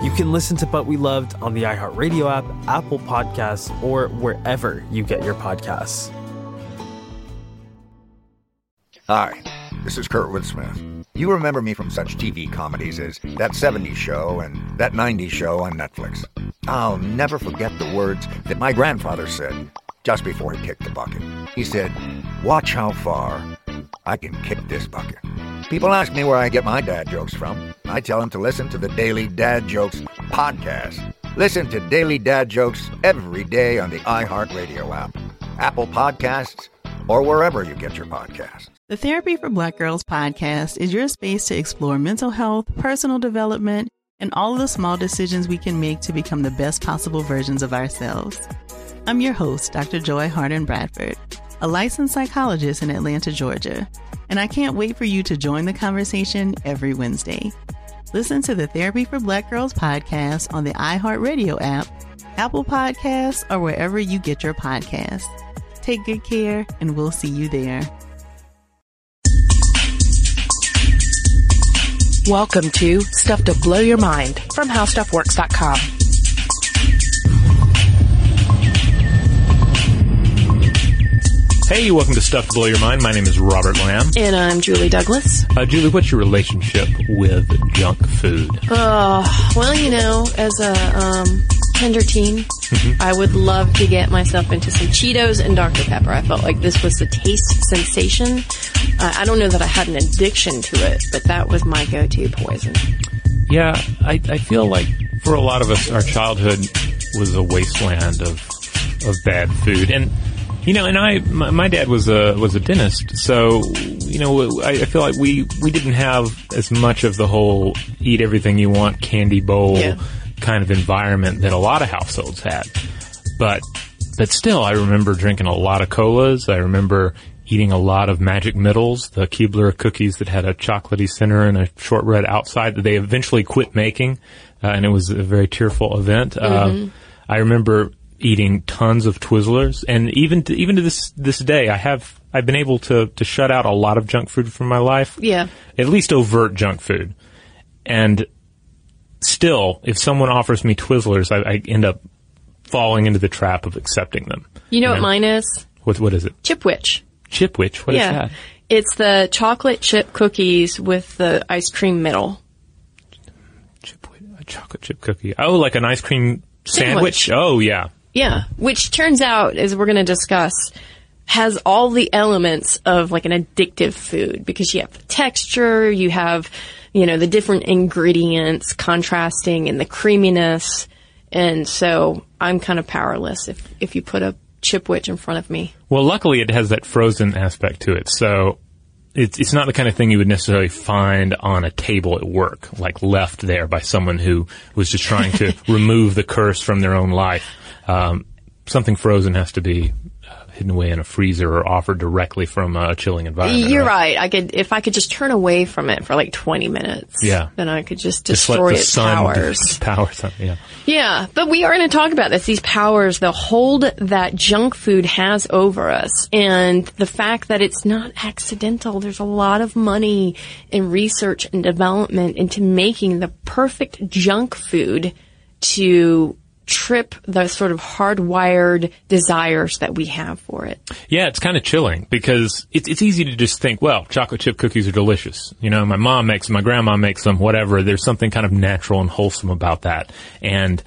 You can listen to But We Loved on the iHeartRadio app, Apple Podcasts, or wherever you get your podcasts. Hi, this is Kurtwood Smith. You remember me from such TV comedies as That 70s Show and That 90s Show on Netflix. I'll never forget the words that my grandfather said just before he kicked the bucket. He said, Watch how far I can kick this bucket. People ask me where I get my dad jokes from. I tell them to listen to the Daily Dad Jokes podcast. Listen to Daily Dad Jokes every day on the iHeartRadio app, Apple Podcasts, or wherever you get your podcasts. The Therapy for Black Girls podcast is your space to explore mental health, personal development, and all of the small decisions we can make to become the best possible versions of ourselves. I'm your host, Dr. Joy Harden Bradford, a licensed psychologist in Atlanta, Georgia, and I can't wait for you to join the conversation every Wednesday. Listen to the Therapy for Black Girls podcast on the iHeartRadio app, Apple Podcasts, or wherever you get your podcasts. Take good care, and we'll see you there. Welcome to Stuff to Blow Your Mind from HowStuffWorks.com. Hey, welcome to Stuff to Blow Your Mind. My name is Robert Lamb. And I'm Julie Douglas. Uh, Julie, what's your relationship with junk food? Uh, well, you know, as a um, tender teen, Mm-hmm. I would love to get myself into some Cheetos and Dr. Pepper. I felt like this was the taste sensation. Uh, I don't know that I had an addiction to it, but that was my go-to poison. Yeah, I, I feel like for a lot of us, our childhood was a wasteland of of bad food, and you know, and I, my, my dad was a was a dentist, so you know, I, I feel like we we didn't have as much of the whole eat everything you want candy bowl Yeah. kind of environment that a lot of households had, but but still, I remember drinking a lot of colas. I remember eating a lot of Magic Middles, the Keebler cookies that had a chocolatey center and a shortbread outside that they eventually quit making, uh, and it was a very tearful event. Uh, I remember eating tons of Twizzlers, and even to, even to this this day, I have I've been able to to shut out a lot of junk food from my life. Yeah. at least overt junk food, and still, if someone offers me Twizzlers, I, I end up falling into the trap of accepting them. You know what mine is? What what is it? Chipwich. Chipwich. What is yeah. that? It's the chocolate chip cookies with the ice cream middle. A chocolate chip cookie. Oh, like an ice cream sandwich. Sandwich. Oh, yeah. Yeah, which turns out, as we're going to discuss, has all the elements of like an addictive food because you have the texture, you have, you know, the different ingredients contrasting and the creaminess. And so I'm kind of powerless if, if you put a chipwich in front of me. Well, luckily it has that frozen aspect to it, so it's it's not the kind of thing you would necessarily find on a table at work, like left there by someone who was just trying to remove the curse from their own life. Um, something frozen has to be uh, hidden away in a freezer or offered directly from a chilling environment. You're right. I could, if I could just turn away from it for like 20 minutes, Yeah. then I could just Just destroy the its powers. power something. Yeah. Yeah, but we are going to talk about this, these powers, the hold that junk food has over us, and the fact that it's not accidental. There's a lot of money in research and development into making the perfect junk food to trip the sort of hardwired desires that we have for it. Yeah, it's kind of chilling because it's it's easy to just think, well, chocolate chip cookies are delicious. You know, my mom makes them, my grandma makes them, whatever. There's something kind of natural and wholesome about that. And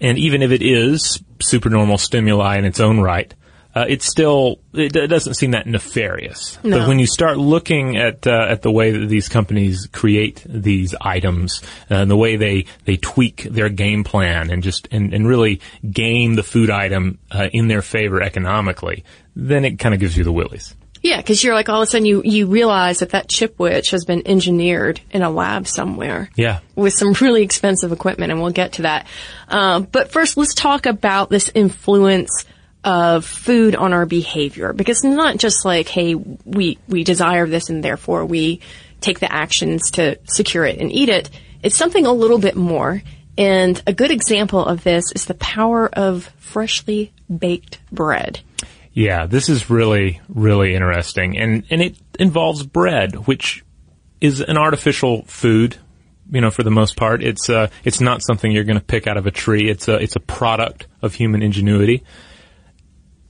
and even if it is supernormal stimuli in its own right, uh, it's still it, it doesn't seem that nefarious. No. But when you start looking at uh, at the way that these companies create these items uh, and the way they they tweak their game plan and just and, and really game the food item uh, in their favor economically, then it kind of gives you the willies. Yeah, because you're like all of a sudden you you realize that that Chipwich has been engineered in a lab somewhere. Yeah. with some really expensive equipment, and we'll get to that. Um, but first, let's talk about this influence of food on our behavior, because it's not just like, hey, we we desire this, and therefore we take the actions to secure it and eat it. It's something a little bit more. And a good example of this is the power of freshly baked bread. Yeah, this is really, really interesting. And, and it involves bread, which is an artificial food, you know, for the most part. It's, uh, it's not something you're going to pick out of a tree. It's a, it's a product of human ingenuity.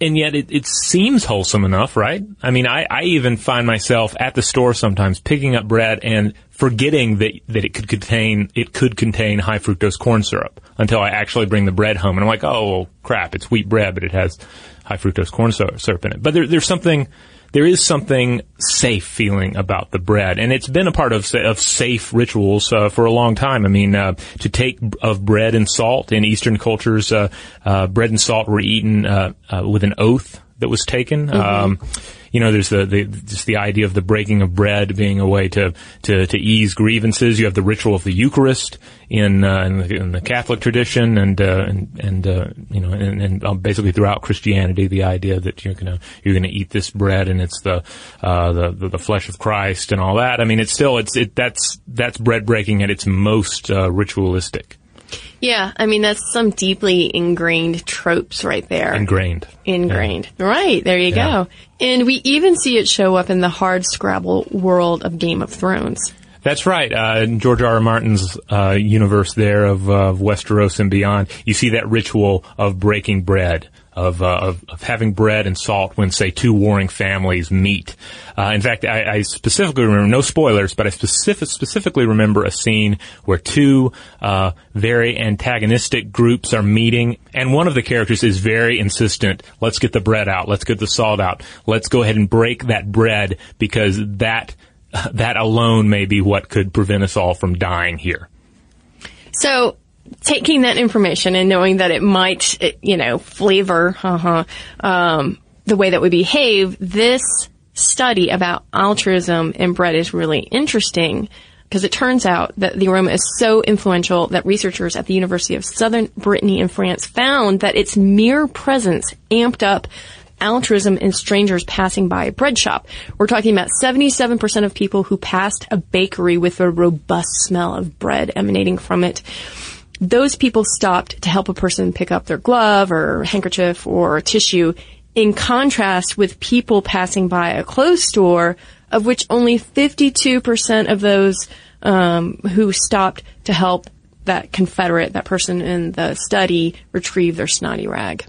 And yet it, it seems wholesome enough, right? I mean, I, I even find myself at the store sometimes picking up bread and forgetting that, that it could contain, it could contain high fructose corn syrup until I actually bring the bread home. And I'm like, oh crap, it's wheat bread, but it has high fructose corn syrup in it. But there, there's something, there is something safe feeling about the bread, and it's been a part of of safe rituals uh, for a long time. I mean, uh, to take of bread and salt in Eastern cultures, uh, uh, bread and salt were eaten uh, uh, with an oath that was taken. Um, you know, there's the, the just the idea of the breaking of bread being a way to to, to ease grievances. You have the ritual of the Eucharist in uh, in, the, in the Catholic tradition, and uh, and and uh, you know, and, and um, basically throughout Christianity, the idea that you're gonna you're gonna eat this bread and it's the uh, the, the the flesh of Christ and all that. I mean, it's still it's it that's that's bread breaking at its most uh, ritualistic, Yeah, I mean that's some deeply ingrained tropes right there. ingrained. Ingrained. Right, there you Yeah. go. And we even see it show up in the hard scrabble world of Game of Thrones. That's right. Uh, in George R. R. Martin's uh, universe there of, uh, of Westeros and beyond, you see that ritual of breaking bread, of, uh, of, of having bread and salt when, say, two warring families meet. Uh, in fact, I, I specifically remember, no spoilers, but I specific, specifically remember a scene where two uh, very antagonistic groups are meeting, and one of the characters is very insistent, let's get the bread out, let's get the salt out, let's go ahead and break that bread because that that alone may be what could prevent us all from dying here. So, taking that information and knowing that it might, you know, flavor, uh-huh, um, the way that we behave, this study about altruism in bread is really interesting because it turns out that the aroma is so influential that researchers at the University of Southern Brittany in France found that its mere presence amped up altruism in strangers passing by a bread shop. We're talking about 77% of people who passed a bakery with a robust smell of bread emanating from it. Those people stopped to help a person pick up their glove or handkerchief or tissue in contrast with people passing by a clothes store of which only 52% of those um, who stopped to help that Confederate, that person in the study, retrieve their snotty rag.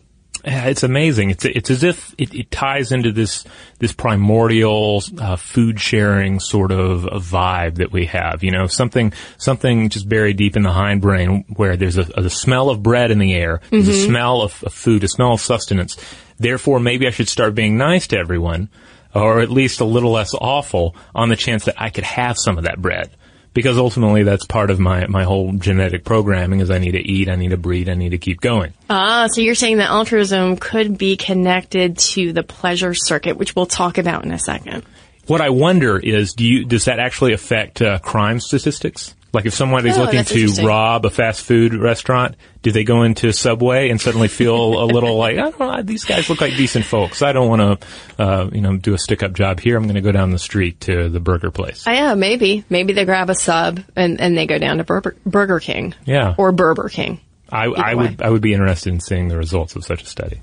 It's amazing. It's it's as if it, it ties into this this primordial uh, food sharing sort of a vibe that we have. You know, something something just buried deep in the hindbrain where there's a, a smell of bread in the air, there's a Mhm. smell of, of food, a smell of sustenance. Therefore, maybe I should start being nice to everyone, or at least a little less awful, on the chance that I could have some of that bread. Because ultimately, that's part of my my whole genetic programming: is I need to eat, I need to breed, I need to keep going. Ah, so you're saying that altruism could be connected to the pleasure circuit, which we'll talk about in a second. What I wonder is, do you does that actually affect uh, crime statistics? Like if someone is Oh, looking to rob a fast food restaurant, do they go into Subway and suddenly feel a little like, I don't know, these guys look like decent folks. I don't want to, uh, you know, do a stick up job here. I'm going to go down the street to the burger place. Oh, yeah, maybe. Maybe they grab a sub and, and they go down to Burger, Burger King. Yeah. Or Burger King. I, I would I would be interested in seeing the results of such a study.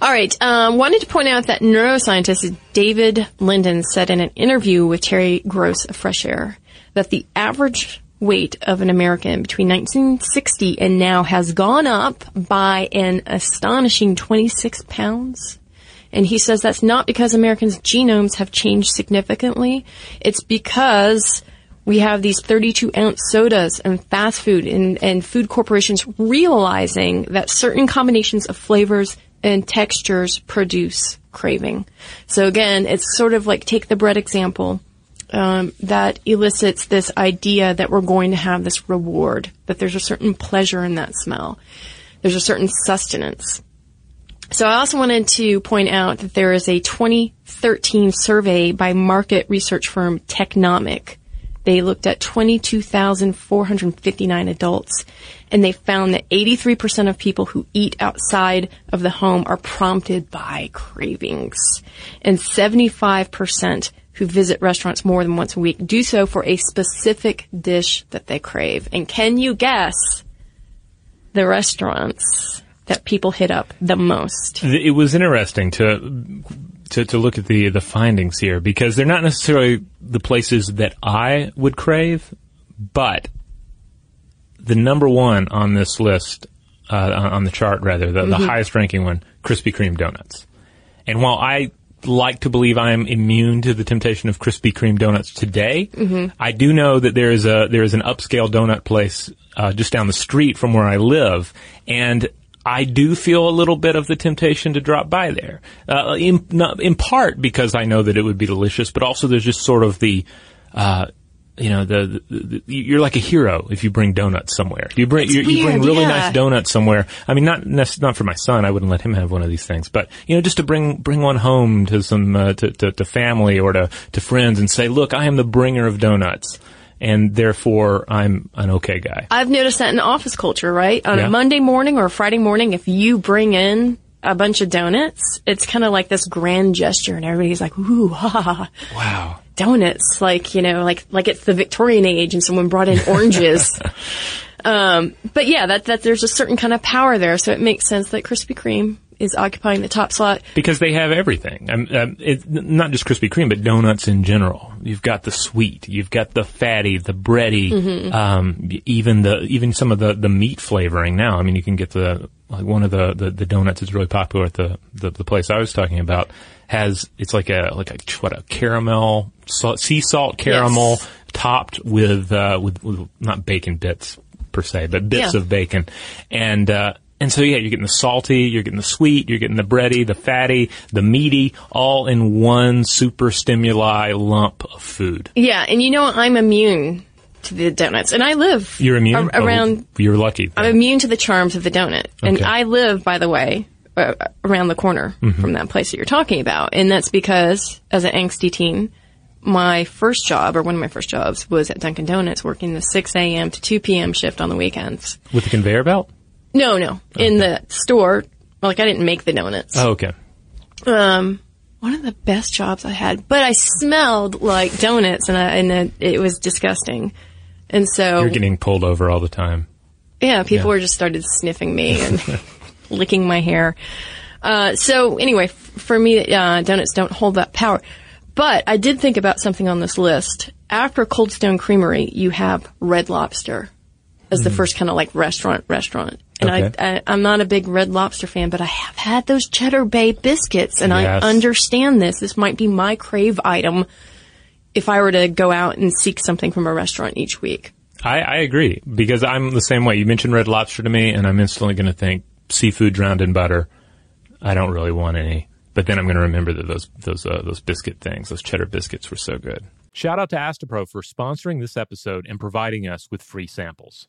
All right. Um, wanted to point out that neuroscientist David Linden said in an interview with Terry Gross of Fresh Air that the average weight of an American between 1960 and now has gone up by an astonishing 26 pounds. And he says that's not because Americans' genomes have changed significantly. It's because We have these 32 ounce sodas and fast food and, and food corporations realizing that certain combinations of flavors and textures produce craving. So again, it's sort of like take the bread example. Um, that elicits this idea that we're going to have this reward, that there's a certain pleasure in that smell. There's a certain sustenance. So I also wanted to point out that there is a 2013 survey by market research firm Technomic. They looked at 22,459 adults and they found that 83% of people who eat outside of the home are prompted by cravings. And 75% who visit restaurants more than once a week do so for a specific dish that they crave. And can you guess the restaurants that people hit up the most? It was interesting to to, to look at the the findings here because they're not necessarily the places that I would crave, but the number one on this list uh, on the chart, rather the, mm-hmm. the highest ranking one, Krispy Kreme donuts. And while I like to believe I am immune to the temptation of Krispy Kreme donuts today. Mm-hmm. I do know that there is a there is an upscale donut place uh, just down the street from where I live, and I do feel a little bit of the temptation to drop by there. Uh, in, not, in part because I know that it would be delicious, but also there's just sort of the uh, you know, the, the, the, you're like a hero if you bring donuts somewhere. You bring you, you, bring really yeah. nice donuts somewhere. I mean, not not for my son. I wouldn't let him have one of these things, but you know, just to bring bring one home to some uh, to, to, to family or to to friends and say, look, I am the bringer of donuts. And therefore, I'm an okay guy. I've noticed that in office culture, right? On Yeah. a Monday morning or a Friday morning, if you bring in a bunch of donuts, it's kind of like this grand gesture, and everybody's like, "Ooh, ha, ha, ha." Wow. Donuts, like, you know, like, like it's the Victorian age and someone brought in oranges. um, but yeah, that, that there's a certain kind of power there. So it makes sense that Krispy Kreme is occupying the top slot. Because they have everything. Um, um, it, not just Krispy Kreme, but donuts in general. You've got the sweet, you've got the fatty, the bready, Mhm. um, even the even some of the, the meat flavoring. Now, I mean, you can get the like one of the, the, the donuts that's really popular at the, the the place I was talking about has it's like a like a what a caramel salt, sea salt caramel topped with uh, with with not bacon bits per se, but bits Yeah. of bacon, and uh, and so yeah, you're getting the salty, you're getting the sweet, you're getting the bready, the fatty, the meaty, all in one super stimuli lump of food. Yeah. And you know, I'm immune to the donuts and I live You're immune a- around, Oh, you're lucky. I'm immune to the charms of the donut. And Okay. I live, by the way, uh, around the corner Mhm. from that place that you're talking about. And that's because as an angsty teen, my first job or one of my first jobs was at Dunkin' Donuts working the 6 a.m. to 2 p.m. shift on the weekends. with the conveyor belt. No, no. In the store, like I didn't make the donuts. Oh, okay. Um, one of the best jobs I had, but I smelled like donuts and, I, and it, it was disgusting. And so, You're getting pulled over all the time. yeah, people were just started sniffing me and licking my hair. Uh, so anyway, f- for me, uh, donuts don't hold that power. But I did think about something on this list. After Cold Stone Creamery, you have Red Lobster as the first kind of like restaurant restaurant. And Okay. I, I, I'm not a big Red Lobster fan, but I have had those Cheddar Bay biscuits, and Yes. I understand this. This might be my crave item if I were to go out and seek something from a restaurant each week. I, I agree because I'm the same way. You mentioned red lobster to me, and I'm instantly going to think seafood drowned in butter. I don't really want any, but then I'm going to remember that those those uh, those biscuit things, those cheddar biscuits, were so good. Shout out to Astepro for sponsoring this episode and providing us with free samples.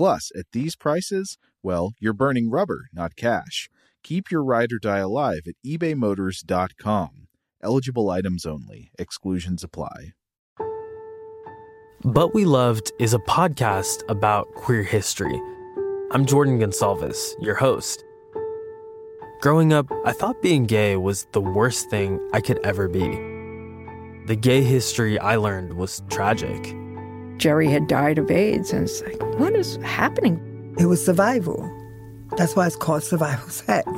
Plus, at these prices, well, you're burning rubber, not cash. Keep your ride or die alive at ebaymotors.com. Eligible items only, exclusions apply. But We Loved is a podcast about queer history. I'm Jordan Gonsalves, your host. Growing up, I thought being gay was the worst thing I could ever be. The gay history I learned was tragic. Jerry had died of AIDS, and it's like, what is happening? It was survival. That's why it's called survival sex.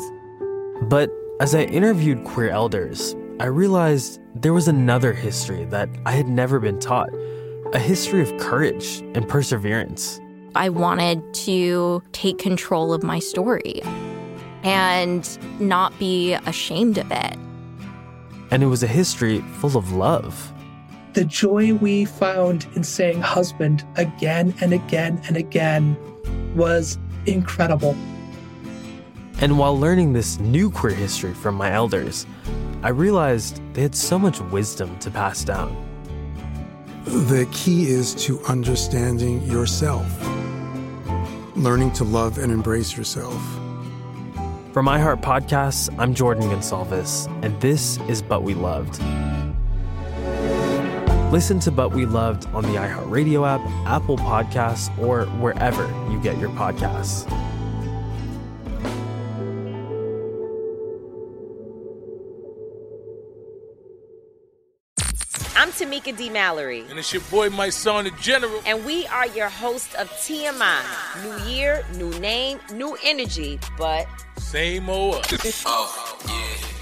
But as I interviewed queer elders, I realized there was another history that I had never been taught a history of courage and perseverance. I wanted to take control of my story and not be ashamed of it. And it was a history full of love. The joy we found in saying husband again and again and again was incredible. And while learning this new queer history from my elders, I realized they had so much wisdom to pass down. The key is to understanding yourself, learning to love and embrace yourself. For iHeart Podcasts, I'm Jordan Gonsalves, and this is But We Loved. Listen to But We Loved on the iHeartRadio app, Apple Podcasts, or wherever you get your podcasts. I'm Tamika D. Mallory. And it's your boy, Mysonne, the General. And we are your hosts of TMI. New year, new name, new energy, but same old us. oh, yeah.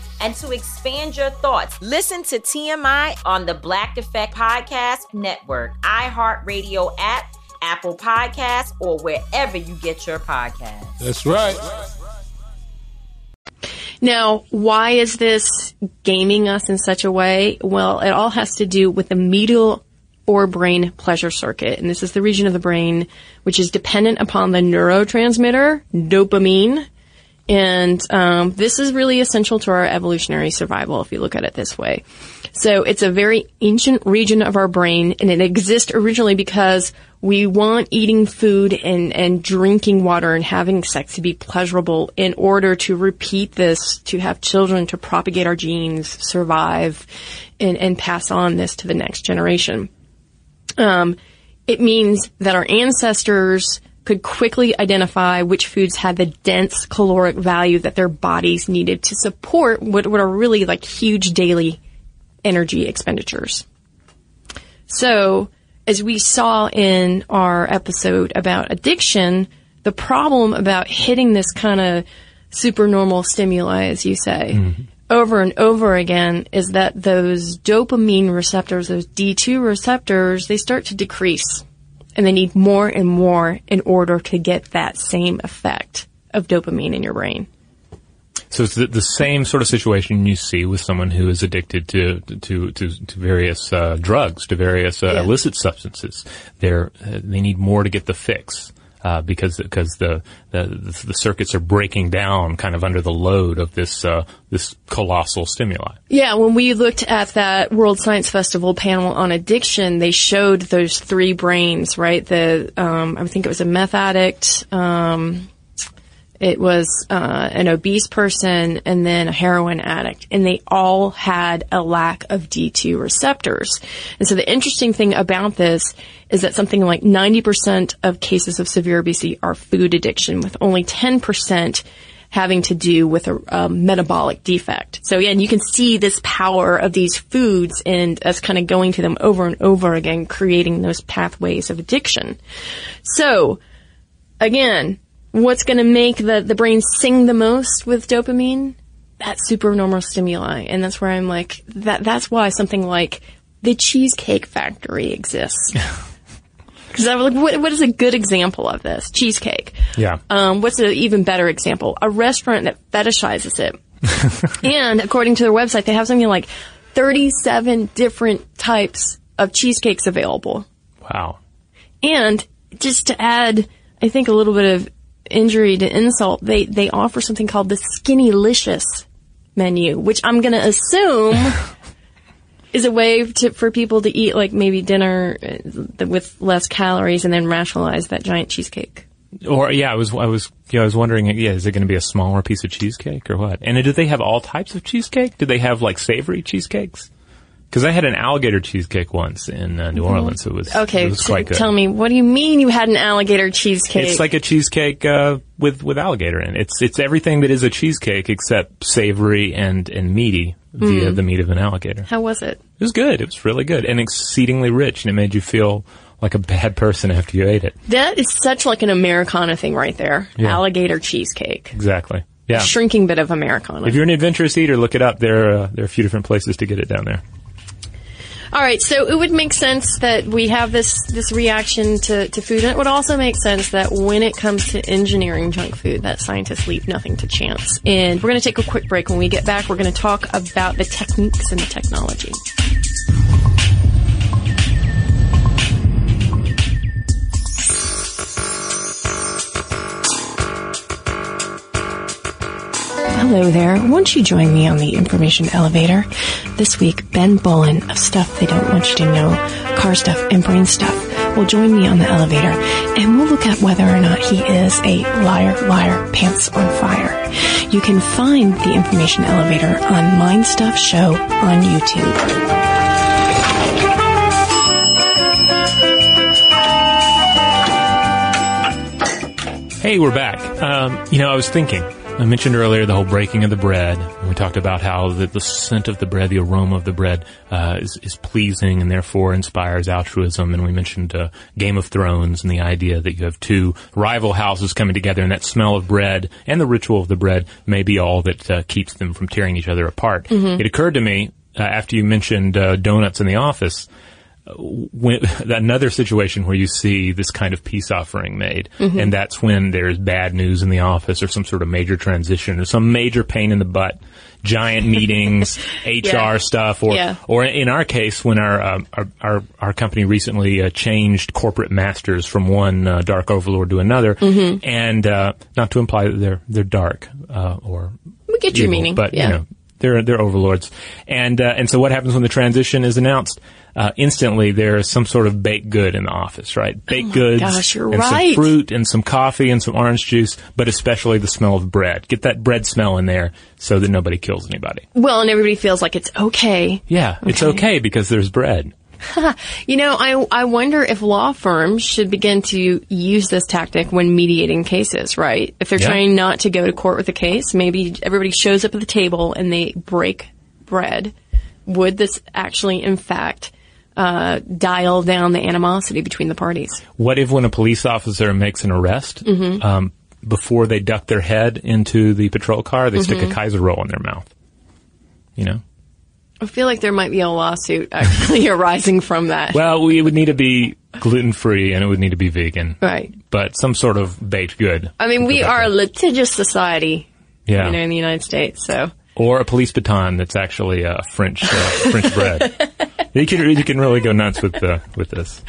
and to expand your thoughts, listen to TMI on the Black Effect Podcast Network, iHeartRadio app, Apple Podcasts, or wherever you get your podcasts. That's right. Now, why is this gaming us in such a way? Well, it all has to do with the medial forebrain pleasure circuit. And this is the region of the brain which is dependent upon the neurotransmitter dopamine. And um, this is really essential to our evolutionary survival if you look at it this way. So it's a very ancient region of our brain, and it exists originally because we want eating food and, and drinking water and having sex to be pleasurable in order to repeat this, to have children, to propagate our genes, survive, and, and pass on this to the next generation. Um, it means that our ancestors could quickly identify which foods had the dense caloric value that their bodies needed to support what, what are really like huge daily energy expenditures. So, as we saw in our episode about addiction, the problem about hitting this kind of supernormal stimuli, as you say, mm-hmm. over and over again is that those dopamine receptors, those D2 receptors, they start to decrease. And they need more and more in order to get that same effect of dopamine in your brain. So it's the, the same sort of situation you see with someone who is addicted to to to, to various uh, drugs, to various uh, Yeah. illicit substances. They're uh, they need more to get the fix. Uh, because because the, the the circuits are breaking down kind of under the load of this uh, this colossal stimuli. Yeah, when we looked at that World Science Festival panel on addiction, they showed those three brains, right? The um, I think it was a meth addict, um, it was uh, an obese person, and then a heroin addict, and they all had a lack of D2 receptors. And so the interesting thing about this is that something like 90% of cases of severe obesity are food addiction, with only 10% having to do with a, a metabolic defect. So again, you can see this power of these foods and us kind of going to them over and over again, creating those pathways of addiction. So again, what's going to make the, the brain sing the most with dopamine? That supernormal stimuli. And that's where I'm like, that, that's why something like the Cheesecake Factory exists. Because I was like, what, what is a good example of this? Cheesecake. Yeah. Um, what's an even better example? A restaurant that fetishizes it. and according to their website, they have something like 37 different types of cheesecakes available. Wow. And just to add, I think a little bit of injury to insult, they, they offer something called the Skinnylicious menu, which I'm going to assume is a way to, for people to eat like maybe dinner uh, with less calories and then rationalize that giant cheesecake. Or yeah, I was I was yeah, I was wondering yeah, is it going to be a smaller piece of cheesecake or what? And do they have all types of cheesecake? Do they have like savory cheesecakes? Because I had an alligator cheesecake once in uh, New Orleans. It was Mm-hmm. Okay, It was quite good. tell me, what do you mean you had an alligator cheesecake? It's like a cheesecake uh, with with alligator in it. It's it's everything that is a cheesecake except savory and and meaty via Mm. the meat of an alligator. How was it? It was good. It was really good and exceedingly rich, and it made you feel like a bad person after you ate it. That is such like an Americana thing right there. Yeah. Alligator cheesecake. Exactly. Yeah. A Shrinking bit of Americana. If you're an adventurous eater, look it up. There, uh, there are a few different places to get it down there. All right, so it would make sense that we have this this reaction to, to food, and it would also make sense that when it comes to engineering junk food, that scientists leave nothing to chance. And we're going to take a quick break. When we get back, we're going to talk about the techniques and the technology. Hello there. Won't you join me on the information elevator? This week, Ben Bowlin of Stuff They Don't Want You to Know, Car Stuff and Brain Stuff will join me on the elevator and we'll look at whether or not he is a liar, liar, pants on fire. You can find the information elevator on Mind Stuff Show on YouTube. Hey, we're back. Um, you know, I was thinking. I mentioned earlier the whole breaking of the bread. And we talked about how the, the scent of the bread, the aroma of the bread, uh, is, is pleasing and therefore inspires altruism. And we mentioned uh, Game of Thrones and the idea that you have two rival houses coming together, and that smell of bread and the ritual of the bread may be all that uh, keeps them from tearing each other apart. Mhm. It occurred to me uh, after you mentioned uh, donuts in the office when, another situation where you see this kind of peace offering made, Mhm. and that's when there's bad news in the office or some sort of major transition or some major pain in the butt, giant meetings, HR Yeah. stuff, or Yeah. or in our case, when our um, our, our our company recently uh, changed corporate masters from one uh, dark overlord to another, Mhm. and uh, not to imply that they're they're dark uh, or We get your meaning. but yeah. you know they're they're overlords, and uh, and so what happens when the transition is announced? Uh, instantly, there is some sort of baked good in the office, right? Baked Oh goods, gosh, you're and right. some fruit, and some coffee, and some orange juice, but especially the smell of bread. Get that bread smell in there so that nobody kills anybody. well, and everybody feels like it's okay. Yeah, it's okay because there's bread. you know, I I wonder if law firms should begin to use this tactic when mediating cases, right? If they're Yeah. trying not to go to court with a case, maybe everybody shows up at the table and they break bread. Would this actually, in fact, uh, dial down the animosity between the parties? What if when a police officer makes an arrest, Mhm. um, before they duck their head into the patrol car, they stick a Mhm. Kaiser roll in their mouth? You know? I feel like there might be a lawsuit actually arising from that. Well, we would need to be gluten free and it would need to be vegan. Right. But some sort of baked good. I mean, we are a litigious society. Yeah. you know, in the United States. So Or a police baton that's actually a French uh, French bread. You can you can really go nuts with the with this.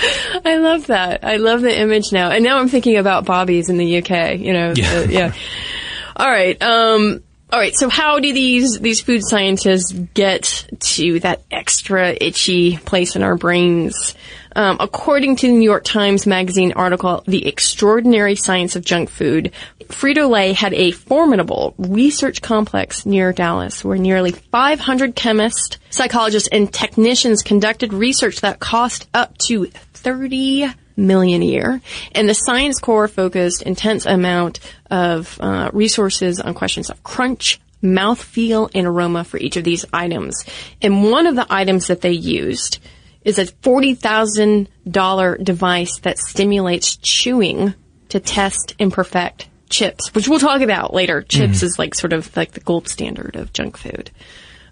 I love that. I love the image now. And now I'm thinking about Bobby's in the UK, you know. Yeah. the- yeah. All right. Um, all right. So how do these, these food scientists get to that extra itchy place in our brains? Um, according to the New York Times Magazine article, The Extraordinary Science of Junk Food, Frito-Lay had a formidable research complex near Dallas where nearly 500 chemists, psychologists, and technicians conducted research that cost up to 30 million a year. And the Science Corps focused intense amount of uh, resources on questions of crunch, mouthfeel, and aroma for each of these items. And one of the items that they used is a $40,000 device that stimulates chewing to test and perfect chips, which we'll talk about later. Chips Mhm. is like sort of like the gold standard of junk food.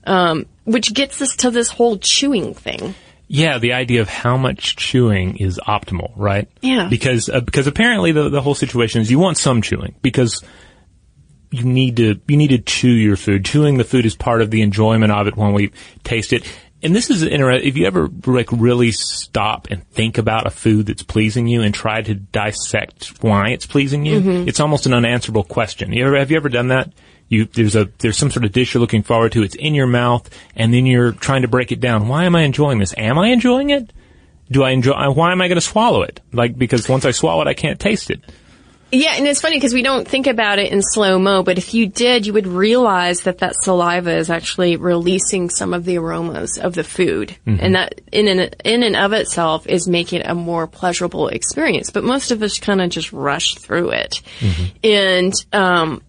Um, which gets us to this whole chewing thing. Yeah, the idea of how much chewing is optimal, right? Yeah. Because uh, because apparently the the whole situation is you want some chewing because you need to you need to chew your food. Chewing the food is part of the enjoyment of it when we taste it. And this is interesting. If you ever like really stop and think about a food that's pleasing you and try to dissect why it's pleasing you, Mhm. it's almost an unanswerable question. You ever, have you ever done that? You there's a there's some sort of dish you're looking forward to. It's in your mouth, and then you're trying to break it down. Why am I enjoying this? Am I enjoying it? Do I enjoy? Why am I going to swallow it? Like because once I swallow it, I can't taste it. Yeah, and it's funny because we don't think about it in slow mo, but if you did, you would realize that that saliva is actually releasing some of the aromas of the food, Mhm. and that in and in and of itself is making it a more pleasurable experience. But most of us kind of just rush through it, and um,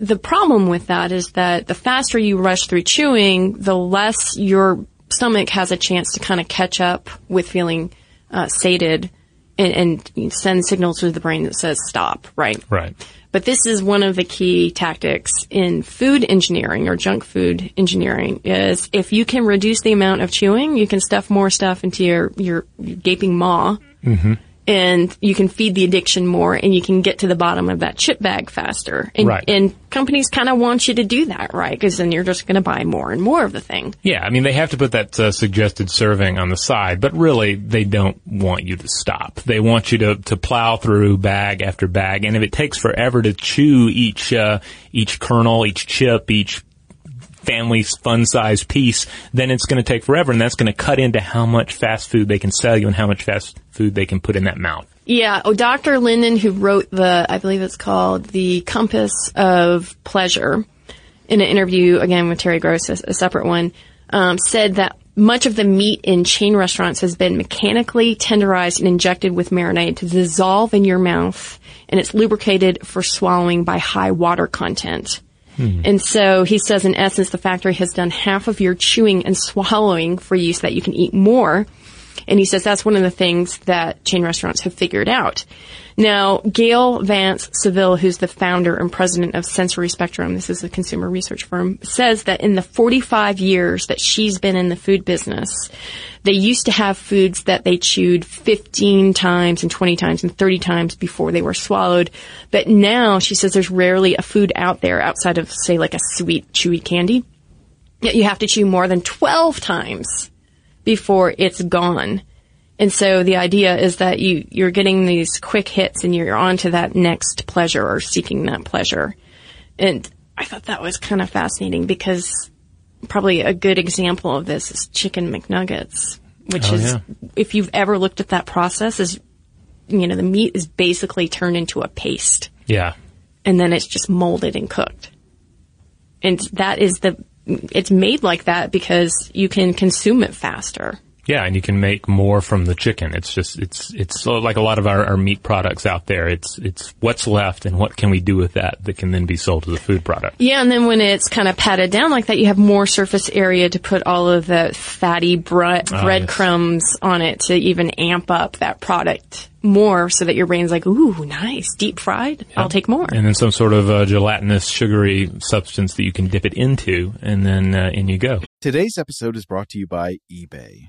the problem with that is that the faster you rush through chewing, the less your stomach has a chance to kind of catch up with feeling uh, sated and, and send signals to the brain that says stop, right? Right. But this is one of the key tactics in food engineering or junk food engineering is if you can reduce the amount of chewing, you can stuff more stuff into your, your gaping maw Mm-hmm. And you can feed the addiction more and you can get to the bottom of that chip bag faster. And, Right. and companies kind of want you to do that, right? Because then you're just going to buy more and more of the thing. Yeah, I mean they have to put that uh, suggested serving on the side, but really they don't want you to stop. They want you to to plow through bag after bag, and if it takes forever to chew each uh, each kernel, each chip, each family fun size piece, then it's going to take forever, and that's going to cut into how much fast food they can sell you and how much fast food they can put in that mouth. Yeah. Oh, Dr. Linden, who wrote the, I believe it's called The Compass of Pleasure, in an interview again with Terry Gross, a, a separate one, um, said that much of the meat in chain restaurants has been mechanically tenderized and injected with marinade to dissolve in your mouth, and it's lubricated for swallowing by high water content. Hmm. And so he says, in essence, the factory has done half of your chewing and swallowing for you so that you can eat more. And he says that's one of the things that chain restaurants have figured out. Now, Gail Vance Civille, who's the founder and president of Sensory Spectrum, this is a consumer research firm, says that in the 45 years that she's been in the food business, they used to have foods that they chewed 15 times and 20 times and 30 times before they were swallowed. But now she says there's rarely a food out there outside of, say, like a sweet, chewy candy that you have to chew more than 12 times before it's gone. And so the idea is that you, you're getting these quick hits and you're on to that next pleasure or seeking that pleasure. And I thought that was kind of fascinating because probably a good example of this is chicken McNuggets, which Oh, is, yeah. if you've ever looked at that process is, you know, the meat is basically turned into a paste Yeah. and then it's just molded and cooked. And that is the, it's made like that because you can consume it faster. Yeah, and you can make more from the chicken. It's just it's it's so like a lot of our, our meat products out there. It's it's what's left and what can we do with that that can then be sold as a food product. Yeah, and then when it's kind of patted down like that, you have more surface area to put all of the fatty bread Ah, breadcrumbs on it to even amp up that product more so that your brain's like, ooh, nice, deep fried. I'll take more. And then some sort of uh, gelatinous, sugary substance that you can dip it into, and then uh, in you go. Today's episode is brought to you by eBay.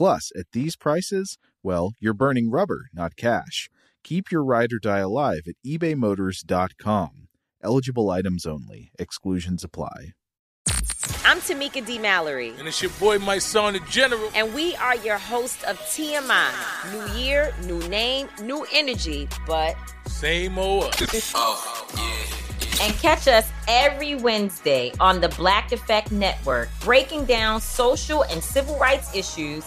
Plus, at these prices, well, you're burning rubber, not cash. Keep your ride or die alive at ebaymotors.com. Eligible items only. Exclusions apply. I'm Tamika D. Mallory. And it's your boy, Mysonne, the General. And we are your host of TMI. New year, new name, new energy, but same old. oh, yeah. And catch us every Wednesday on the Black Effect Network, breaking down social and civil rights issues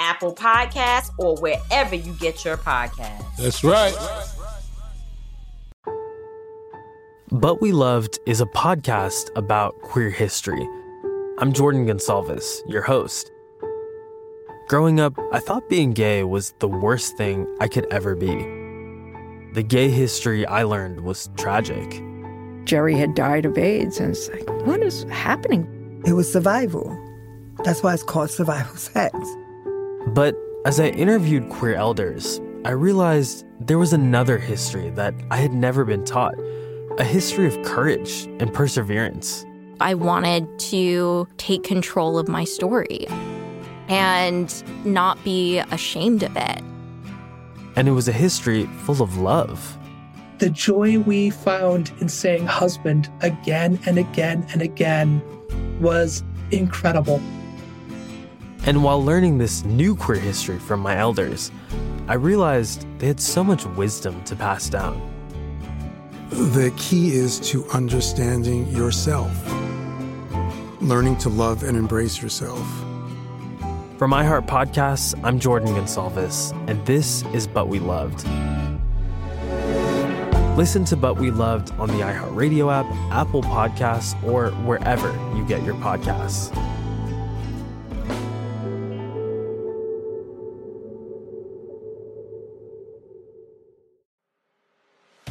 Apple Podcasts, or wherever you get your podcasts. That's right. But We Loved is a podcast about queer history. I'm Jordan Gonsalves, your host. Growing up, I thought being gay was the worst thing I could ever be. The gay history I learned was tragic. Jerry had died of AIDS, and it's like, what is happening? It was survival. That's why it's called survival sex. But as I interviewed queer elders, I realized there was another history that I had never been taught a history of courage and perseverance. I wanted to take control of my story and not be ashamed of it. And it was a history full of love. The joy we found in saying husband again and again and again was incredible. And while learning this new queer history from my elders, I realized they had so much wisdom to pass down. The key is to understanding yourself, learning to love and embrace yourself. From iHeart Podcasts, I'm Jordan Gonsalves, and this is But We Loved. Listen to But We Loved on the iHeartRadio app, Apple Podcasts, or wherever you get your podcasts.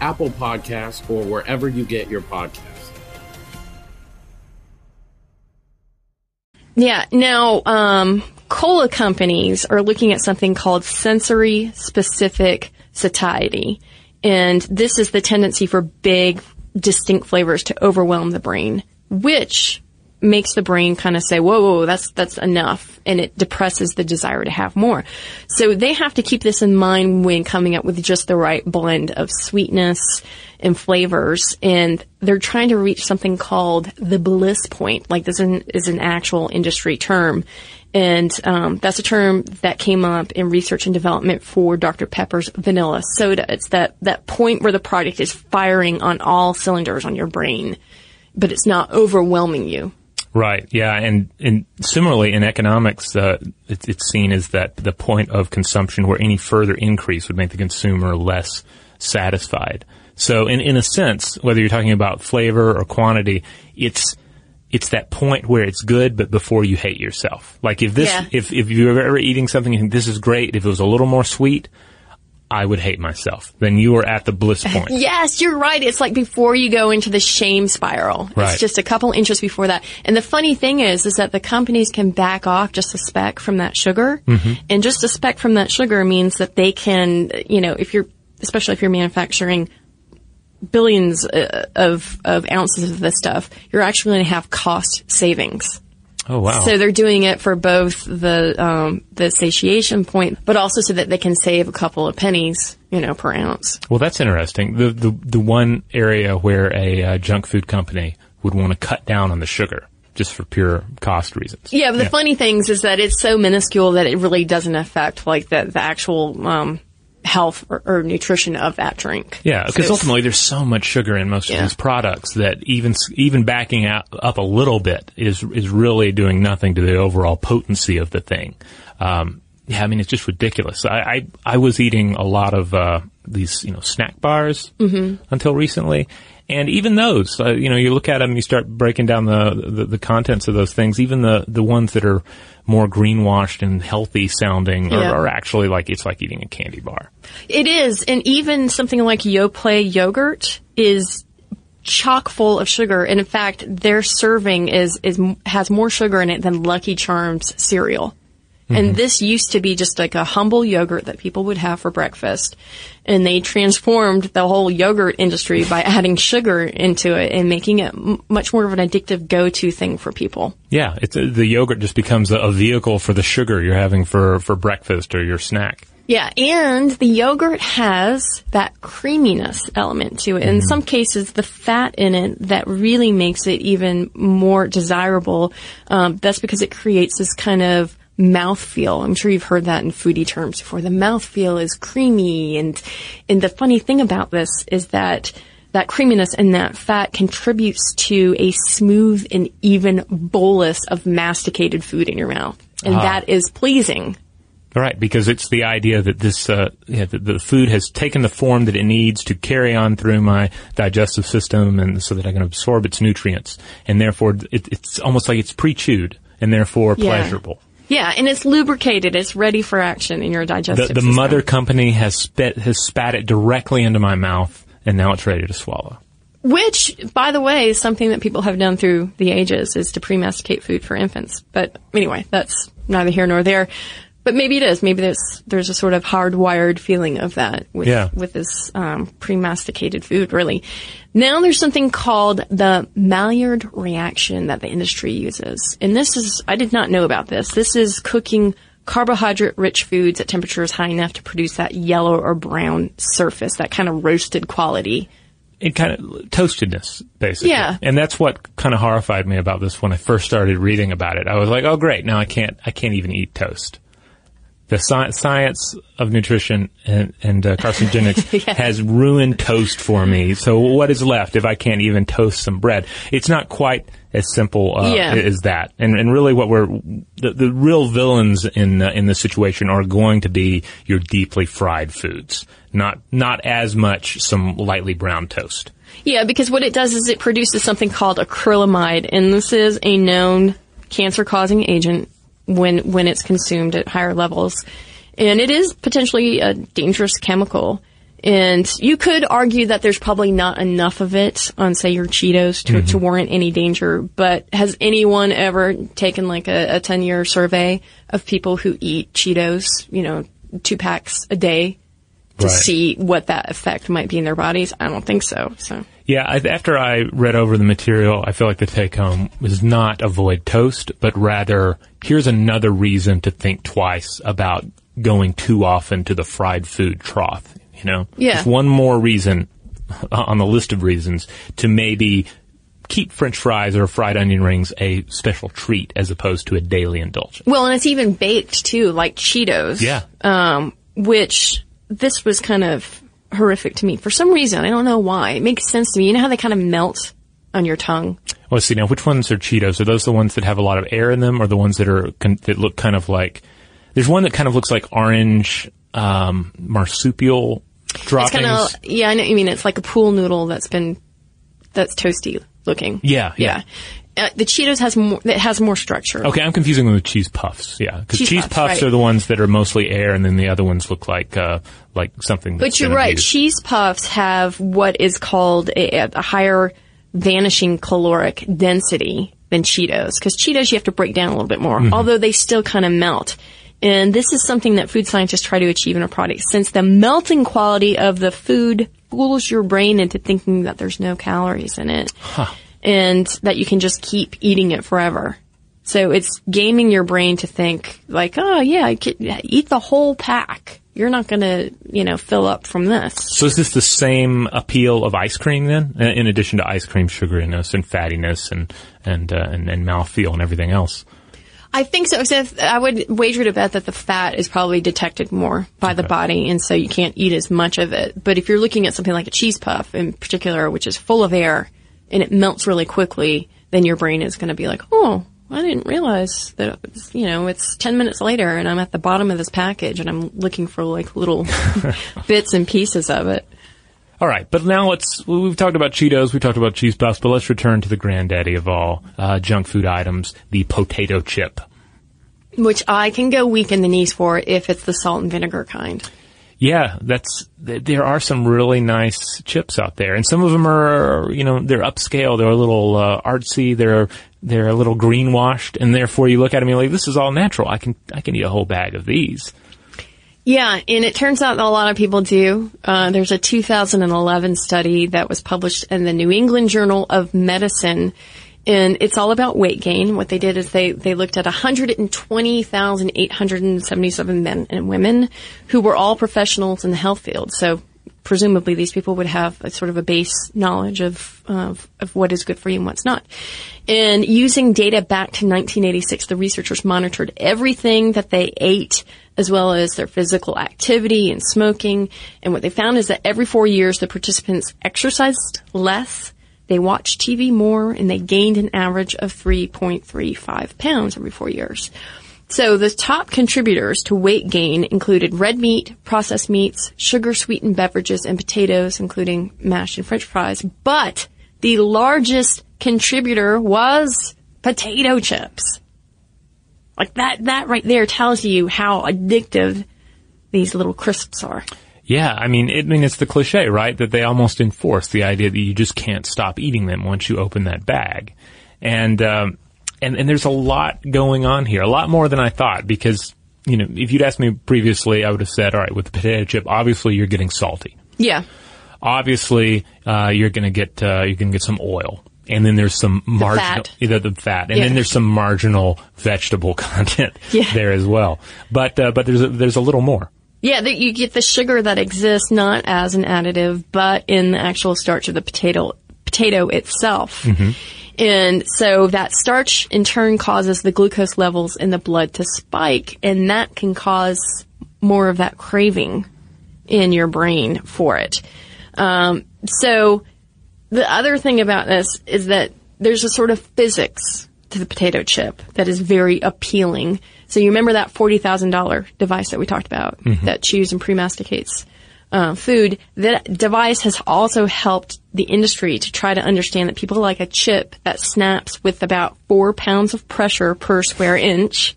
Apple Podcasts, or wherever you get your podcasts. Yeah. Now, um, cola companies are looking at something called sensory specific satiety. And this is the tendency for big, distinct flavors to overwhelm the brain, which makes the brain kind of say, whoa, whoa, that's, that's enough. And it depresses the desire to have more. So they have to keep this in mind when coming up with just the right blend of sweetness and flavors. And they're trying to reach something called the bliss point. Like this is an actual industry term. And um, that's a term that came up in research and development for Dr. Pepper's vanilla soda. It's that, that point where the product is firing on all cylinders on your brain, but it's not overwhelming you. Right. Yeah. And, and similarly in economics, uh, it's, it's seen as that the point of consumption where any further increase would make the consumer less satisfied. So in, in a sense, whether you're talking about flavor or quantity, it's, it's that point where it's good, but before you hate yourself. Like if this, Yeah. if, if you're ever eating something and this is great, if it was a little more sweet, I would hate myself. Then you are at the bliss point. Yes, you're right. It's like before you go into the shame spiral. Right. It's just a couple inches before that. And the funny thing is, is that the companies can back off just a speck from that sugar. Mhm. And just a speck from that sugar means that they can, you know, if you're, especially if you're manufacturing billions uh, of, of ounces of this stuff, you're actually going to have cost savings. Oh wow. So they're doing it for both the um, the satiation point, but also so that they can save a couple of pennies, you know, per ounce. Well, that's interesting. The the the one area where a uh, junk food company would want to cut down on the sugar just for pure cost reasons. Yeah, but the funny things is that it's so minuscule that it really doesn't affect like the the actual um, health or, or nutrition of that drink. Yeah, because So- ultimately there's so much sugar in most Yeah. of these products that even even backing out, up a little bit is is really doing nothing to the overall potency of the thing. Um, yeah, I mean it's just ridiculous. I I, I was eating a lot of uh, these you know snack bars Mhm. until recently. And even those, uh, you know, you look at them, you start breaking down the, the the contents of those things. Even the the ones that are more greenwashed and healthy sounding are, Yeah. are actually like it's like eating a candy bar. It is, and even something like Yoplait yogurt is chock full of sugar. And in fact, their serving is is has more sugar in it than Lucky Charms cereal. And this used to be just like a humble yogurt that people would have for breakfast. And they transformed the whole yogurt industry by adding sugar into it and making it m- much more of an addictive go-to thing for people. Yeah, it's uh, the yogurt just becomes a, a vehicle for the sugar you're having for for breakfast or your snack. Yeah, and the yogurt has that creaminess element to it. In some cases, the fat in it that really makes it even more desirable. Um, that's because it creates this kind of mouthfeel. I'm sure you've heard that in foodie terms before. The mouthfeel is creamy, and and the funny thing about this is that that creaminess and that fat contributes to a smooth and even bolus of masticated food in your mouth, and Ah. that is pleasing. Right, because it's the idea that this, uh, yeah, that the food has taken the form that it needs to carry on through my digestive system, and so that I can absorb its nutrients, and therefore it, it's almost like it's pre-chewed and therefore Yeah. pleasurable. Yeah, and it's lubricated. It's ready for action in your digestive The, the system. mother company has spit has spat it directly into my mouth, and now it's ready to swallow. Which, by the way, is something that people have done through the ages is to pre-masticate food for infants. But anyway, that's neither here nor there. But maybe it is. Maybe there's there's a sort of hardwired feeling of that with Yeah. with this um, pre-masticated food. Really, now there's something called the Maillard reaction that the industry uses, and this is I did not know about this. This is cooking carbohydrate-rich foods at temperatures high enough to produce that yellow or brown surface, that kind of roasted quality. it kind of toastedness basically Yeah. and that's what kind of horrified me about this when i first started reading about it i was like oh great now i can't i can't even eat toast the sci- science of nutrition and, and uh, carcinogenics has ruined toast for me. So what is left if i can't even toast some bread? It's not quite as simple uh, Yeah. as that. And, and really what we're the, the real villains in uh, in this situation are going to be your deeply fried foods. Not not as much some lightly browned toast. Yeah, because what it does is it produces something called acrylamide, and this is a known cancer-causing agent when when it's consumed at higher levels, and it is potentially a dangerous chemical. And you could argue that there's probably not enough of it on, say, your Cheetos to, to mm-hmm. warrant any danger. But has anyone ever taken like a, a 10 year survey of people who eat Cheetos, you know, two packs a day to Right. see what that effect might be in their bodies? I don't think so. So. Yeah, I, after I read over the material, I feel like the take home was not avoid toast, but rather here's another reason to think twice about going too often to the fried food trough. You know, Yeah. just one more reason on the list of reasons to maybe keep French fries or fried onion rings a special treat as opposed to a daily indulgence. Well, and it's even baked too, like Cheetos. Yeah. Um, which this was kind of horrific to me for some reason. I don't know why. It makes sense to me. You know how they kind of melt on your tongue? Well, see now, which ones are Cheetos? Are those the ones that have a lot of air in them, or the ones that are that look kind of like? There's one that kind of looks like orange um, marsupial droppings. It's kind of yeah. I know. You mean it's like a pool noodle that's been that's toasty looking. Yeah, yeah. Uh, the Cheetos has more. It has more structure. Okay, I'm confusing them with cheese puffs. Yeah, because Cheese cheese, puffs, puffs, right. are the ones that are mostly air, and then the other ones look like uh, like something. That's But you're right. Cheese puffs have what is called a, a higher vanishing caloric density than Cheetos. Because Cheetos you have to break down a little bit more, Mhm. although they still kind of melt. And this is something that food scientists try to achieve in a product. Since the melting quality of the food fools your brain into thinking that there's no calories in it. And that you can just keep eating it forever. So it's gaming your brain to think like, oh yeah, eat the whole pack. You're not gonna, you know, fill up from this. So is this the same appeal of ice cream then, in in addition to ice cream sugariness and fattiness and and uh, and, and mouthfeel and everything else? I think so. Except I would wager to bet that the fat is probably detected more by the body, and so you can't eat as much of it. But if you're looking at something like a cheese puff in particular, which is full of air and it melts really quickly, then your brain is going to be like, oh. I didn't realize that, was, you know, it's 10 minutes later and I'm at the bottom of this package and I'm looking for like little bits and pieces of it. All right, but now let's. We've talked about Cheetos, we talked about cheese puffs, but let's return to the granddaddy of all uh, junk food items, the potato chip. Which I can go weak in the knees for if it's the salt and vinegar kind. Yeah, that's there are some really nice chips out there, and some of them are you know they're upscale, they're a little uh, artsy, they're they're a little greenwashed, and therefore you look at them and you're like, this is all natural. I can I can eat a whole bag of these. Yeah, and it turns out a lot of people do. Uh, there's a 2011 study that was published in the New England Journal of Medicine, and it's all about weight gain. What they did is they, they looked at 120,877 men and women who were all professionals in the health field. So presumably these people would have a sort of a base knowledge of, of, of what is good for you and what's not. And using data back to 1986, the researchers monitored everything that they ate as well as their physical activity and smoking. And what they found is that every four years, the participants exercised less, they watched TV more, and they gained an average of 3.35 pounds every four years. So the top contributors to weight gain included red meat, processed meats, sugar sweetened beverages, and potatoes, including mashed and french fries. But the largest contributor was potato chips. Like that, that right there tells you how addictive these little crisps are. Yeah, I mean, it, I mean, it's the cliche, right? That they almost enforce the idea that you just can't stop eating them once you open that bag, and um, and and there's a lot going on here, a lot more than I thought. Because you know, if you'd asked me previously, I would have said, all right, with the potato chip, obviously you're getting salty. Yeah. Obviously, uh, you're going to get uh, you're to get some oil, and then there's some marginal fat. either the fat, and Yeah. then there's some marginal vegetable content Yeah. there as well. But uh, but there's a, there's a little more. Yeah, that you get the sugar that exists not as an additive, but in the actual starch of the potato potato itself. And so that starch in turn causes the glucose levels in the blood to spike, and that can cause more of that craving in your brain for it. Um, so the other thing about this is that there's a sort of physics to the potato chip that is very appealing. So you remember that forty thousand dollar device that we talked about Mhm. that chews and pre-masticates uh, food. That device has also helped the industry to try to understand that people like a chip that snaps with about four pounds of pressure per square inch.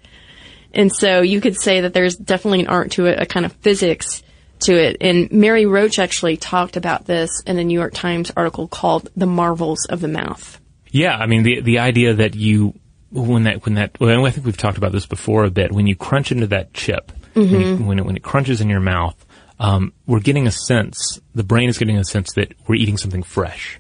And so you could say that there's definitely an art to it, a kind of physics to it. And Mary Roach actually talked about this in a New York Times article called The Marvels of the Mouth. Yeah, I mean the the idea that you when that when that well, I think we've talked about this before a bit. When you crunch into that chip, when, you, Mhm. when it when it crunches in your mouth, um, we're getting a sense. The brain is getting a sense that we're eating something fresh.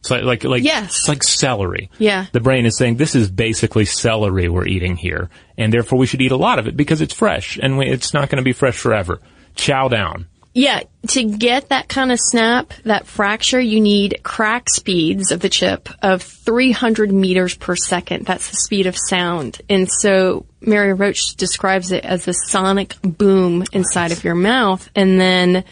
It's like like like Yes. it's like celery. Yeah. The brain is saying this is basically celery we're eating here, and therefore we should eat a lot of it because it's fresh, and we, it's not going to be fresh forever. Chow down. Yeah, to get that kind of snap, that fracture, you need crack speeds of the chip of 300 meters per second. That's the speed of sound. And so Mary Roach describes it as the sonic boom inside of your mouth. And then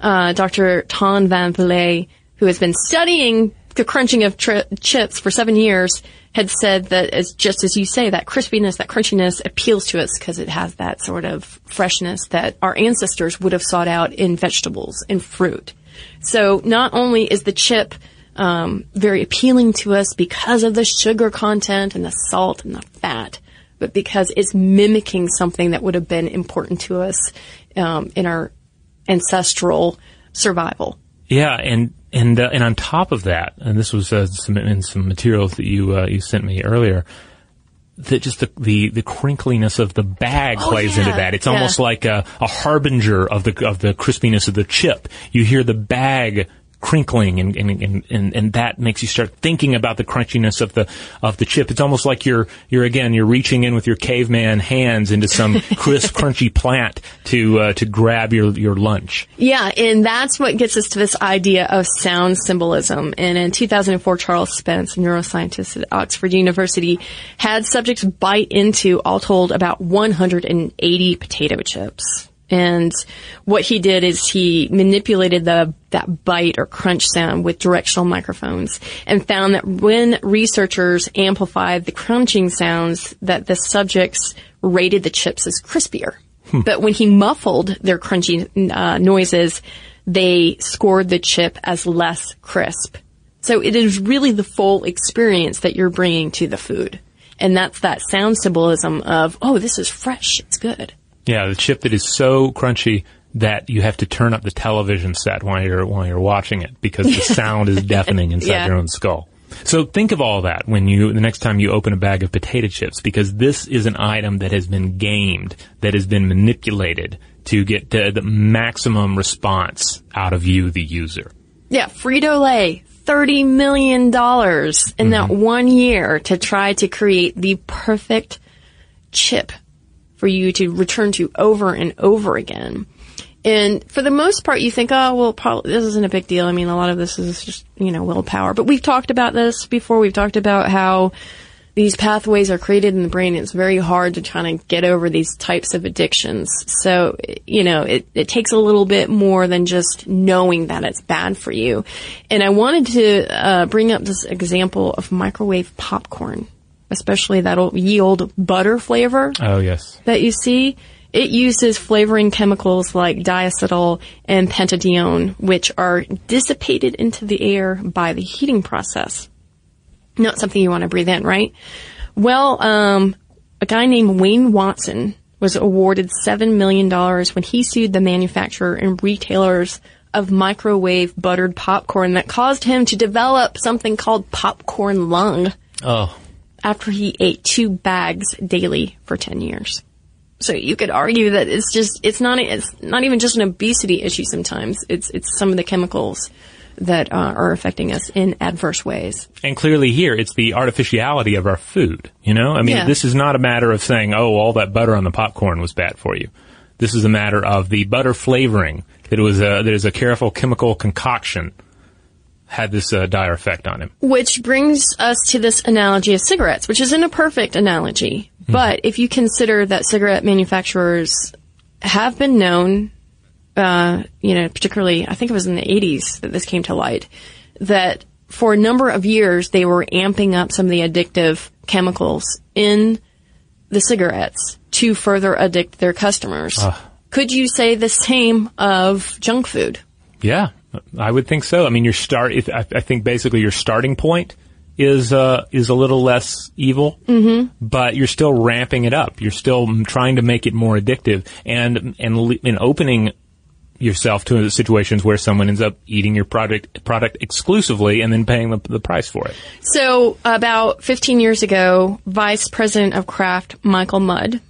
uh, Dr. Ton Van Vliet, who has been studying the crunching of tri- chips for seven years, had said that as just as you say, that crispiness, that crunchiness appeals to us because it has that sort of freshness that our ancestors would have sought out in vegetables and fruit. So not only is the chip um, very appealing to us because of the sugar content and the salt and the fat, but because it's mimicking something that would have been important to us um, in our ancestral survival. Yeah, and and uh, and on top of that, and this was uh, some in some materials that you uh, you sent me earlier. That just the, the, the crinkliness of the bag Oh, plays yeah. into that. It's Yeah. almost like a, a harbinger of the of the crispiness of the chip. You hear the bag crinkling and, and, and, and, and that makes you start thinking about the crunchiness of the of the chip. It's almost like you're you're again you're reaching in with your caveman hands into some crisp, crunchy plant to uh, to grab your your lunch. Yeah, and that's what gets us to this idea of sound symbolism. And in 2004, Charles Spence, a neuroscientist at Oxford University, had subjects bite into, all told, about 180 potato chips. And what he did is he manipulated the that bite or crunch sound with directional microphones and found that when researchers amplified the crunching sounds that the subjects rated the chips as crispier. But when he muffled their crunchy uh, noises, they scored the chip as less crisp. So it is really the full experience that you're bringing to the food. And that's that sound symbolism of, oh, this is fresh. It's good. Yeah, the chip that is so crunchy that you have to turn up the television set while you're while you're watching it because the sound is deafening inside Yeah. your own skull. So think of all that when you the next time you open a bag of potato chips because this is an item that has been gamed, that has been manipulated to get the, the maximum response out of you, the user. Yeah, Frito Lay, $30 million in that mm-hmm. one year to try to create the perfect chip for you to return to over and over again. And for the most part, you think, oh, well, probably this isn't a big deal. I mean, a lot of this is just, you know, willpower. But we've talked about this before. We've talked about how these pathways are created in the brain. It's very hard to try to get over these types of addictions. So, you know, it, it takes a little bit more than just knowing that it's bad for you. And I wanted to uh, bring up this example of microwave popcorn, especially that old, ye old butter flavor Oh yes. that you see, it uses flavoring chemicals like diacetyl and pentadione, which are dissipated into the air by the heating process. Not something you want to breathe in, right? Well, um, a guy named Wayne Watson was awarded $7 million when he sued the manufacturer and retailers of microwave buttered popcorn that caused him to develop something called popcorn lung Oh. After he ate two bags daily for 10 years. So you could argue that it's just, it's not, it's not even just an obesity issue sometimes. It's, it's some of the chemicals that uh, are affecting us in adverse ways. And clearly here, it's the artificiality of our food. You know, I mean, Yeah. this is not a matter of saying, oh, all that butter on the popcorn was bad for you. This is a matter of the butter flavoring that it was a, that is a careful chemical concoction had this uh, dire effect on him. Which brings us to this analogy of cigarettes, which isn't a perfect analogy. But if you consider that cigarette manufacturers have been known, uh, you know, particularly, I think it was in the 80s that this came to light, that for a number of years they were amping up some of the addictive chemicals in the cigarettes to further addict their customers. Could you say the same of junk food? Yeah, I would think so. I mean, your start. If, I, I think basically your starting point is uh, is a little less evil, Mm-hmm. but you're still ramping it up. You're still trying to make it more addictive, and and and opening yourself to situations where someone ends up eating your product product exclusively and then paying the, the price for it. So about 15 years ago, Vice President of Kraft, Michael Mudd,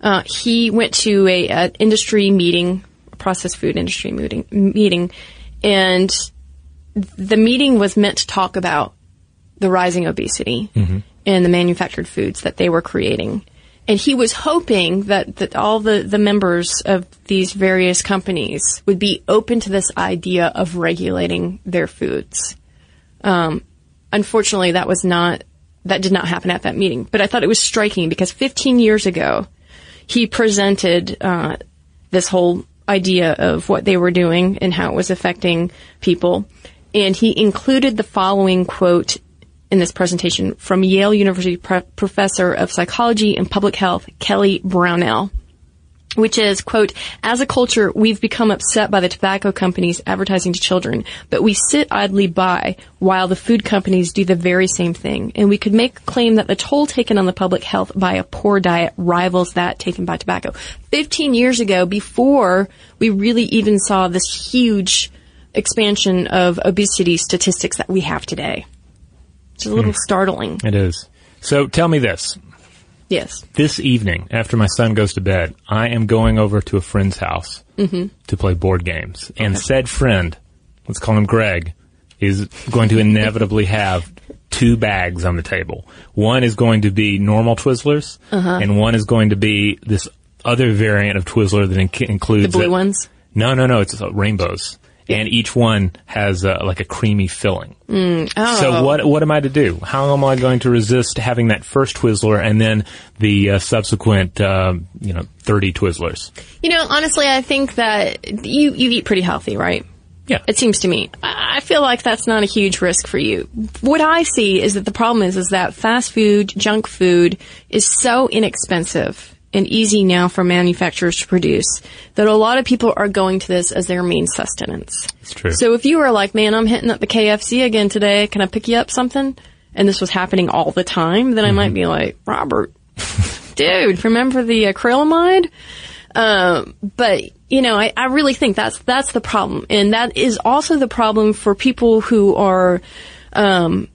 uh, he went to a, a industry meeting, processed food industry meeting, meeting, and the meeting was meant to talk about the rising obesity and the manufactured foods that they were creating. And he was hoping that, that all the, the members of these various companies would be open to this idea of regulating their foods. Um, unfortunately, that was not, that did not happen at that meeting. But I thought it was striking because 15 years ago, he presented uh, this whole idea of what they were doing and how it was affecting people. And he included the following quote in this presentation from Yale University pre- professor of psychology and public health, Kelly Brownell, which is, quote, as a culture, we've become upset by the tobacco companies advertising to children, but we sit idly by while the food companies do the very same thing. And we could make a claim that the toll taken on the public health by a poor diet rivals that taken by tobacco. 15 years ago, before we really even saw this huge expansion of obesity statistics that we have today. It's a little Hmm. startling. It is. So tell me this. Yes. This evening, after my son goes to bed, I am going over to a friend's house hmm to play board games. And said friend, let's call him Greg, is going to inevitably have two bags on the table. One is going to be normal Twizzlers, Uh-huh. and one is going to be this other variant of Twizzler that inc- includes The blue ones? No, no, no. It's uh, rainbows, and each one has uh, like a creamy filling. Mm. Oh. So what what am I to do? How am I going to resist having that first Twizzler and then the uh, subsequent um, you know thirty Twizzlers? You know, honestly, I think that you, you eat pretty healthy, right? Yeah. It seems to me. I I feel like that's not a huge risk for you. What I see is that the problem is, is that fast food, junk food is so inexpensive and easy now for manufacturers to produce that a lot of people are going to this as their main sustenance. It's true. So if you were like, man, I'm hitting up the KFC again today, can I pick you up something? And this was happening all the time, then I might be like, Robert, dude, remember the acrylamide? Um, but you know, I, I really think that's that's the problem, and that is also the problem for people who are um,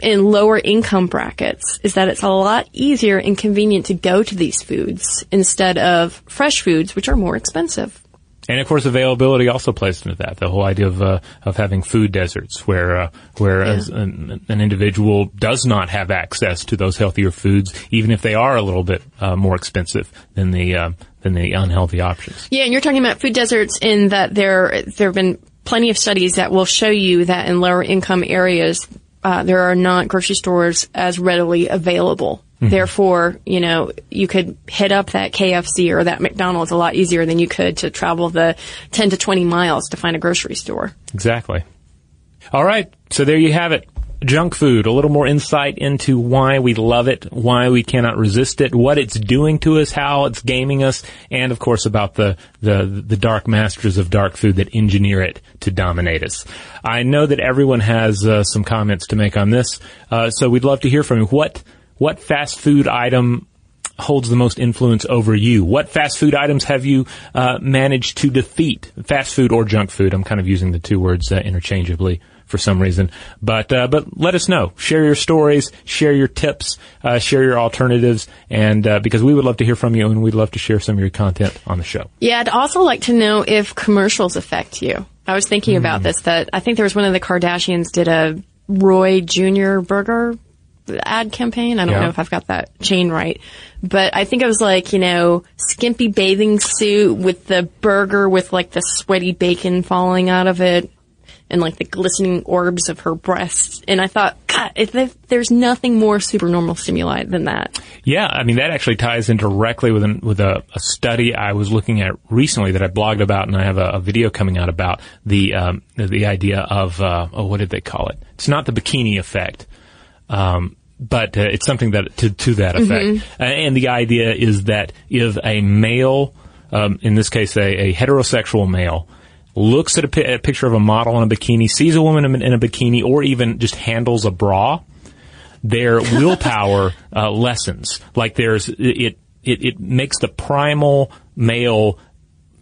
in lower income brackets. Is that it's a lot easier and convenient to go to these foods instead of fresh foods, which are more expensive. And of course, availability also plays into that. The whole idea of uh, of having food deserts, where uh, where as an, an individual does not have access to those healthier foods, even if they are a little bit uh, more expensive than the uh, than the unhealthy options. Yeah, and you're talking about food deserts in that there there have been plenty of studies that will show you that in lower income areas uh, there are not grocery stores as readily available. Mhm. Therefore, you know, you could hit up that KFC or that McDonald's a lot easier than you could to travel the 10 to 20 miles to find a grocery store. Exactly. All right. So there you have it. Junk food, a little more insight into why we love it, why we cannot resist it, what it's doing to us, how it's gaming us, and of course about the, the, the dark masters of dark food that engineer it to dominate us. I know that everyone has uh, some comments to make on this, uh, so we'd love to hear from you. What, what fast food item holds the most influence over you? What fast food items have you uh, managed to defeat? Fast food or junk food? I'm kind of using the two words uh, interchangeably for some reason, but uh, but let us know. Share your stories, share your tips, uh, share your alternatives, and uh, because we would love to hear from you, and we'd love to share some of your content on the show. Yeah, I'd also like to know if commercials affect you. I was thinking about this that I think there was one of the Kardashians did a Roy Jr. burger ad campaign. I don't Yeah. know if I've got that chain right. But I think it was like, you know, skimpy bathing suit with the burger with like the sweaty bacon falling out of it and like the glistening orbs of her breasts. And I thought, God, if there- there's nothing more supernormal stimuli than that. Yeah, I mean that actually ties in directly with an, with a, a study I was looking at recently that I blogged about, and I have a, a video coming out about the um, the idea of uh, oh, what did they call it? It's not the bikini effect, um, but uh, it's something that to to that effect. Mhm. Uh, and the idea is that if a male, um, in this case a, a heterosexual male, looks at a, pi- a picture of a model in a bikini, sees a woman in, in a bikini, or even just handles a bra, their willpower uh, lessens. Like there's it, it it makes the primal male,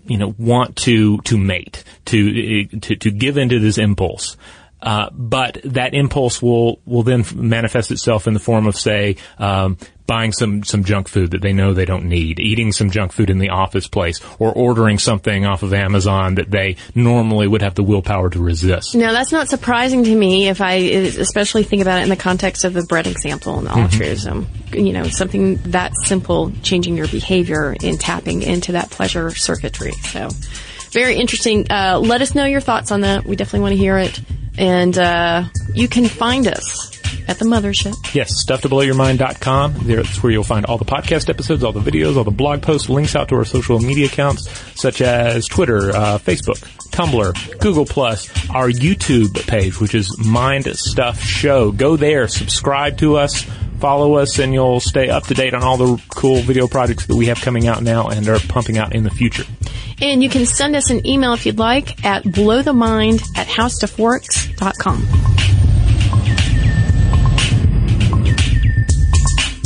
you know, want to to mate, to to to give into this impulse. Uh, but that impulse will will then manifest itself in the form of, say, um, buying some some junk food that they know they don't need, eating some junk food in the office place, or ordering something off of Amazon that they normally would have the willpower to resist. Now that's not surprising to me if I especially think about it in the context of the bread example and the Mm-hmm. altruism. You know, something that simple, changing your behavior and tapping into that pleasure circuitry. So very interesting. Uh, let us know your thoughts on that. We definitely want to hear it. And uh, you can find us at the mothership. Yes, stufftoblowyourmind.com. That's where you'll find all the podcast episodes, all the videos, all the blog posts, links out to our social media accounts, such as Twitter, uh, Facebook, Tumblr, Google Plus, our YouTube page, which is Mind Stuff Show. Go there, subscribe to us, follow us, and you'll stay up to date on all the cool video projects that we have coming out now and are pumping out in the future. And you can send us an email if you'd like at blowthemind at howstuffworks.com.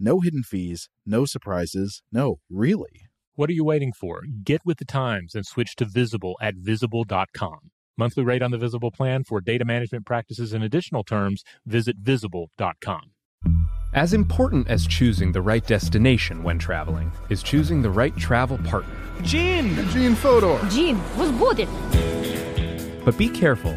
No hidden fees, no surprises, no, really. What are you waiting for? Get with the times and switch to Visible at visible.com. Monthly rate on the Visible plan for data management practices and additional terms, visit visible.com. As important as choosing the right destination when traveling is choosing the right travel partner. Gene! Gene Fodor! Gene, was good! But be careful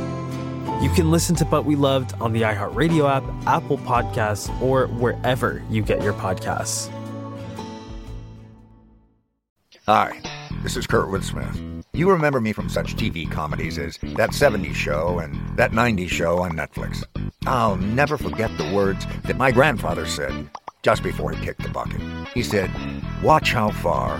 You can listen to But We Loved on the iHeartRadio app, Apple Podcasts, or wherever you get your podcasts. Hi, this is Kurtwood Smith. You remember me from such TV comedies as That 70s Show and That 90s Show on Netflix. I'll never forget the words that my grandfather said just before he kicked the bucket. He said, Watch how far